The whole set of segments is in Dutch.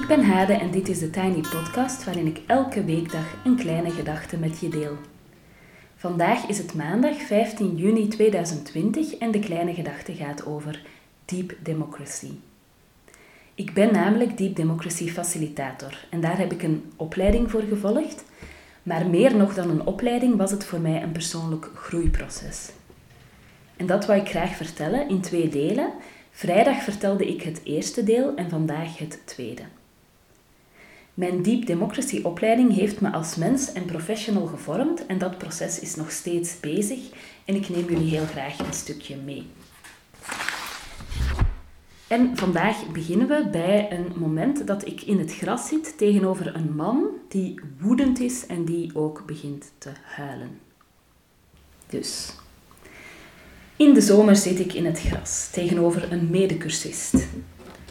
Ik ben Hade en dit is de Tiny Podcast waarin ik elke weekdag een kleine gedachte met je deel. Vandaag is het maandag 15 juni 2020 en de kleine gedachte gaat over Deep Democracy. Ik ben namelijk Deep Democracy Facilitator en daar heb ik een opleiding voor gevolgd. Maar meer nog dan een opleiding was het voor mij een persoonlijk groeiproces. En dat wil ik graag vertellen in twee delen. Vrijdag vertelde ik het eerste deel en vandaag het tweede. Mijn Deep Democracy opleiding heeft me als mens en professional gevormd en dat proces is nog steeds bezig en ik neem jullie heel graag een stukje mee. En vandaag beginnen we bij een moment dat ik in het gras zit tegenover een man die woedend is en die ook begint te huilen. Dus, in de zomer zit ik in het gras tegenover een medecursist.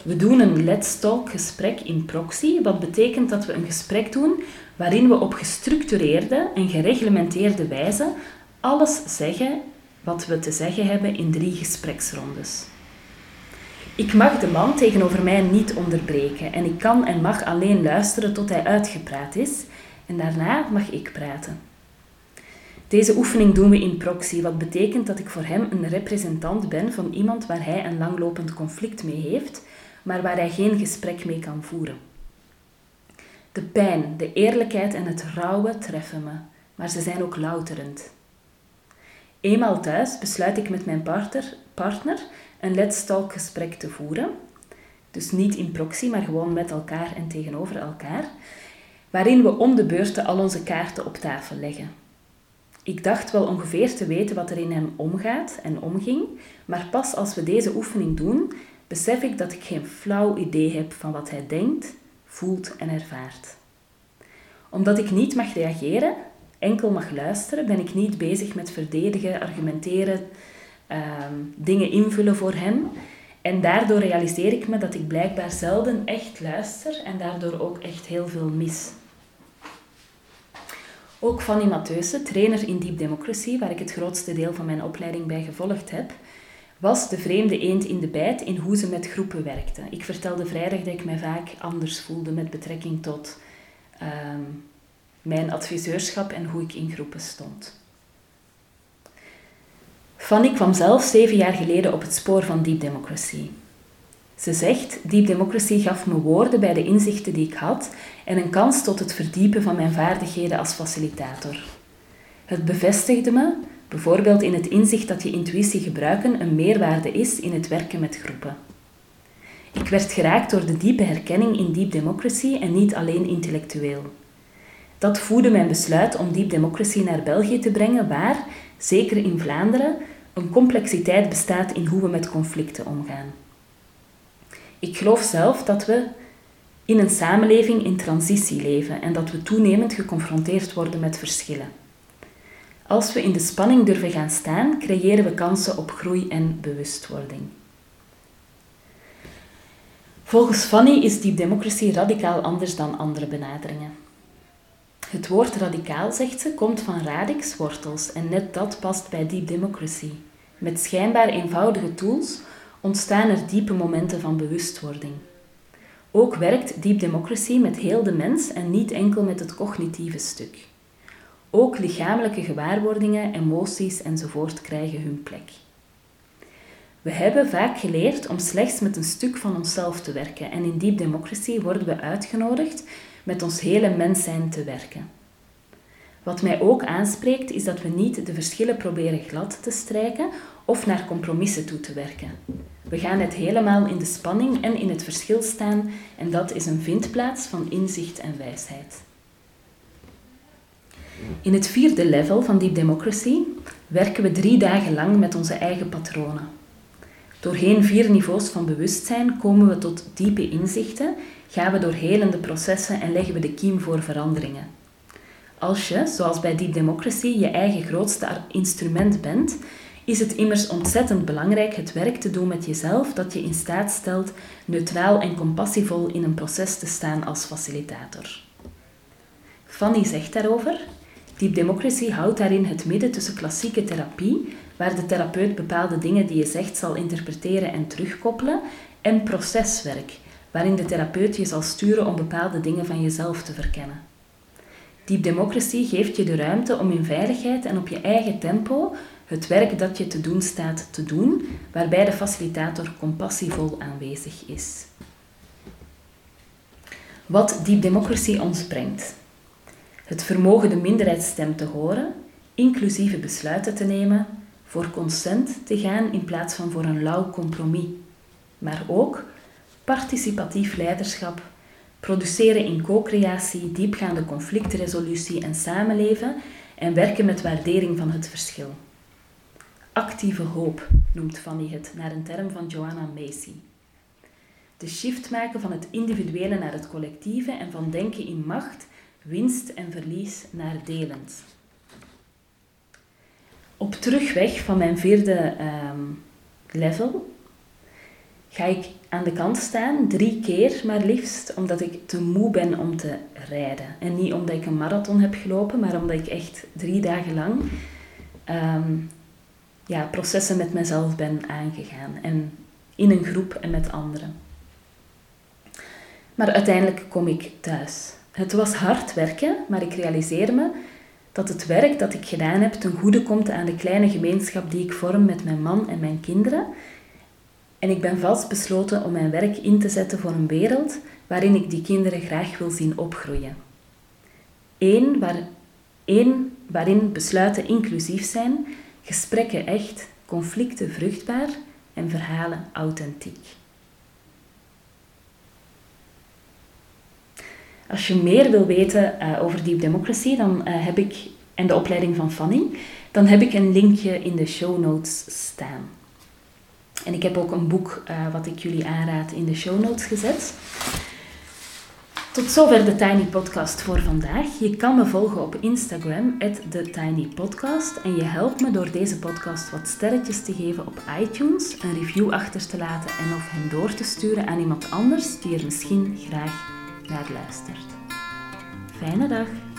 We doen een Let's Talk gesprek in proxy, wat betekent dat we een gesprek doen waarin we op gestructureerde en gereglementeerde wijze alles zeggen wat we te zeggen hebben in drie gespreksrondes. Ik mag de man tegenover mij niet onderbreken en ik kan en mag alleen luisteren tot hij uitgepraat is en daarna mag ik praten. Deze oefening doen we in proxy, wat betekent dat ik voor hem een representant ben van iemand waar hij een langlopend conflict mee heeft, maar waar hij geen gesprek mee kan voeren. De pijn, de eerlijkheid en het rauwe treffen me, maar ze zijn ook louterend. Eenmaal thuis besluit ik met mijn partner, partner een let's talk gesprek te voeren. Dus niet in proxy, maar gewoon met elkaar en tegenover elkaar. Waarin we om de beurten al onze kaarten op tafel leggen. Ik dacht wel ongeveer te weten wat er in hem omgaat en omging, maar pas als we deze oefening doen, besef ik dat ik geen flauw idee heb van wat hij denkt, voelt en ervaart. Omdat ik niet mag reageren, enkel mag luisteren, ben ik niet bezig met verdedigen, argumenteren, Ehm, dingen invullen voor hem. En daardoor realiseer ik me dat ik blijkbaar zelden echt luister en daardoor ook echt heel veel mis. Ook Fanny Matheusen, trainer in Deep Democracy, waar ik het grootste deel van mijn opleiding bij gevolgd heb, was de vreemde eend in de bijt in hoe ze met groepen werkte. Ik vertelde vrijdag dat ik mij vaak anders voelde met betrekking tot ehm, mijn adviseurschap en hoe ik in groepen stond. Fanny kwam zelf zeven jaar geleden op het spoor van Deep Democracy. Ze zegt, Deep Democracy gaf me woorden bij de inzichten die ik had en een kans tot het verdiepen van mijn vaardigheden als facilitator. Het bevestigde me, bijvoorbeeld in het inzicht dat je intuïtie gebruiken een meerwaarde is in het werken met groepen. Ik werd geraakt door de diepe herkenning in Deep Democracy en niet alleen intellectueel. Dat voedde mijn besluit om Deep Democracy naar België te brengen, waar, zeker in Vlaanderen, een complexiteit bestaat in hoe we met conflicten omgaan. Ik geloof zelf dat we in een samenleving in transitie leven en dat we toenemend geconfronteerd worden met verschillen. Als we in de spanning durven gaan staan, creëren we kansen op groei en bewustwording. Volgens Fanny is Deep Democracy radicaal anders dan andere benaderingen. Het woord radicaal, zegt ze, komt van radix, wortels, en net dat past bij Deep Democracy. Met schijnbaar eenvoudige tools ontstaan er diepe momenten van bewustwording. Ook werkt Deep Democracy met heel de mens en niet enkel met het cognitieve stuk. Ook lichamelijke gewaarwordingen, emoties enzovoort krijgen hun plek. We hebben vaak geleerd om slechts met een stuk van onszelf te werken en in Deep Democracy worden we uitgenodigd met ons hele mens zijn te werken. Wat mij ook aanspreekt is dat we niet de verschillen proberen glad te strijken of naar compromissen toe te werken. We gaan het helemaal in de spanning en in het verschil staan en dat is een vindplaats van inzicht en wijsheid. In het vierde level van Deep Democracy werken we drie dagen lang met onze eigen patronen. Doorheen vier niveaus van bewustzijn komen we tot diepe inzichten, gaan we door helende processen en leggen we de kiem voor veranderingen. Als je, zoals bij Deep Democracy, je eigen grootste instrument bent, is het immers ontzettend belangrijk het werk te doen met jezelf dat je in staat stelt neutraal en compassievol in een proces te staan als facilitator. Fanny zegt daarover: Deep Democracy houdt daarin het midden tussen klassieke therapie, waar de therapeut bepaalde dingen die je zegt zal interpreteren en terugkoppelen, en proceswerk, waarin de therapeut je zal sturen om bepaalde dingen van jezelf te verkennen. Deep Democracy geeft je de ruimte om in veiligheid en op je eigen tempo het werk dat je te doen staat te doen, waarbij de facilitator compassievol aanwezig is. Wat Deep Democracy ons brengt. Het vermogen de minderheidsstem te horen, inclusieve besluiten te nemen, voor consent te gaan in plaats van voor een lauw compromis. Maar ook participatief leiderschap, produceren in co-creatie, diepgaande conflictresolutie en samenleven en werken met waardering van het verschil. Actieve hoop noemt Fanny het naar een term van Joanna Macy. De shift maken van het individuele naar het collectieve en van denken in macht, winst en verlies naar delend. Op terugweg van mijn vierde um, level ga ik aan de kant staan, drie keer maar liefst, omdat ik te moe ben om te rijden. En niet omdat ik een marathon heb gelopen, maar omdat ik echt drie dagen lang um, ja, processen met mezelf ben aangegaan. En in een groep en met anderen. Maar uiteindelijk kom ik thuis. Het was hard werken, maar ik realiseer me dat het werk dat ik gedaan heb ten goede komt aan de kleine gemeenschap die ik vorm met mijn man en mijn kinderen. En ik ben vastbesloten om mijn werk in te zetten voor een wereld waarin ik die kinderen graag wil zien opgroeien. Eén, waar, waarin besluiten inclusief zijn, gesprekken echt, conflicten vruchtbaar en verhalen authentiek. Als je meer wil weten uh, over Deep Democracy dan, uh, heb ik, en de opleiding van Fanny, dan heb ik een linkje in de show notes staan. En ik heb ook een boek uh, wat ik jullie aanraad in de show notes gezet. Tot zover de Tiny Podcast voor vandaag. Je kan me volgen op Instagram, TheTinyPodcast. En je helpt me door deze podcast wat sterretjes te geven op iTunes, een review achter te laten en of hem door te sturen aan iemand anders die er misschien graag naar luistert. Fijne dag!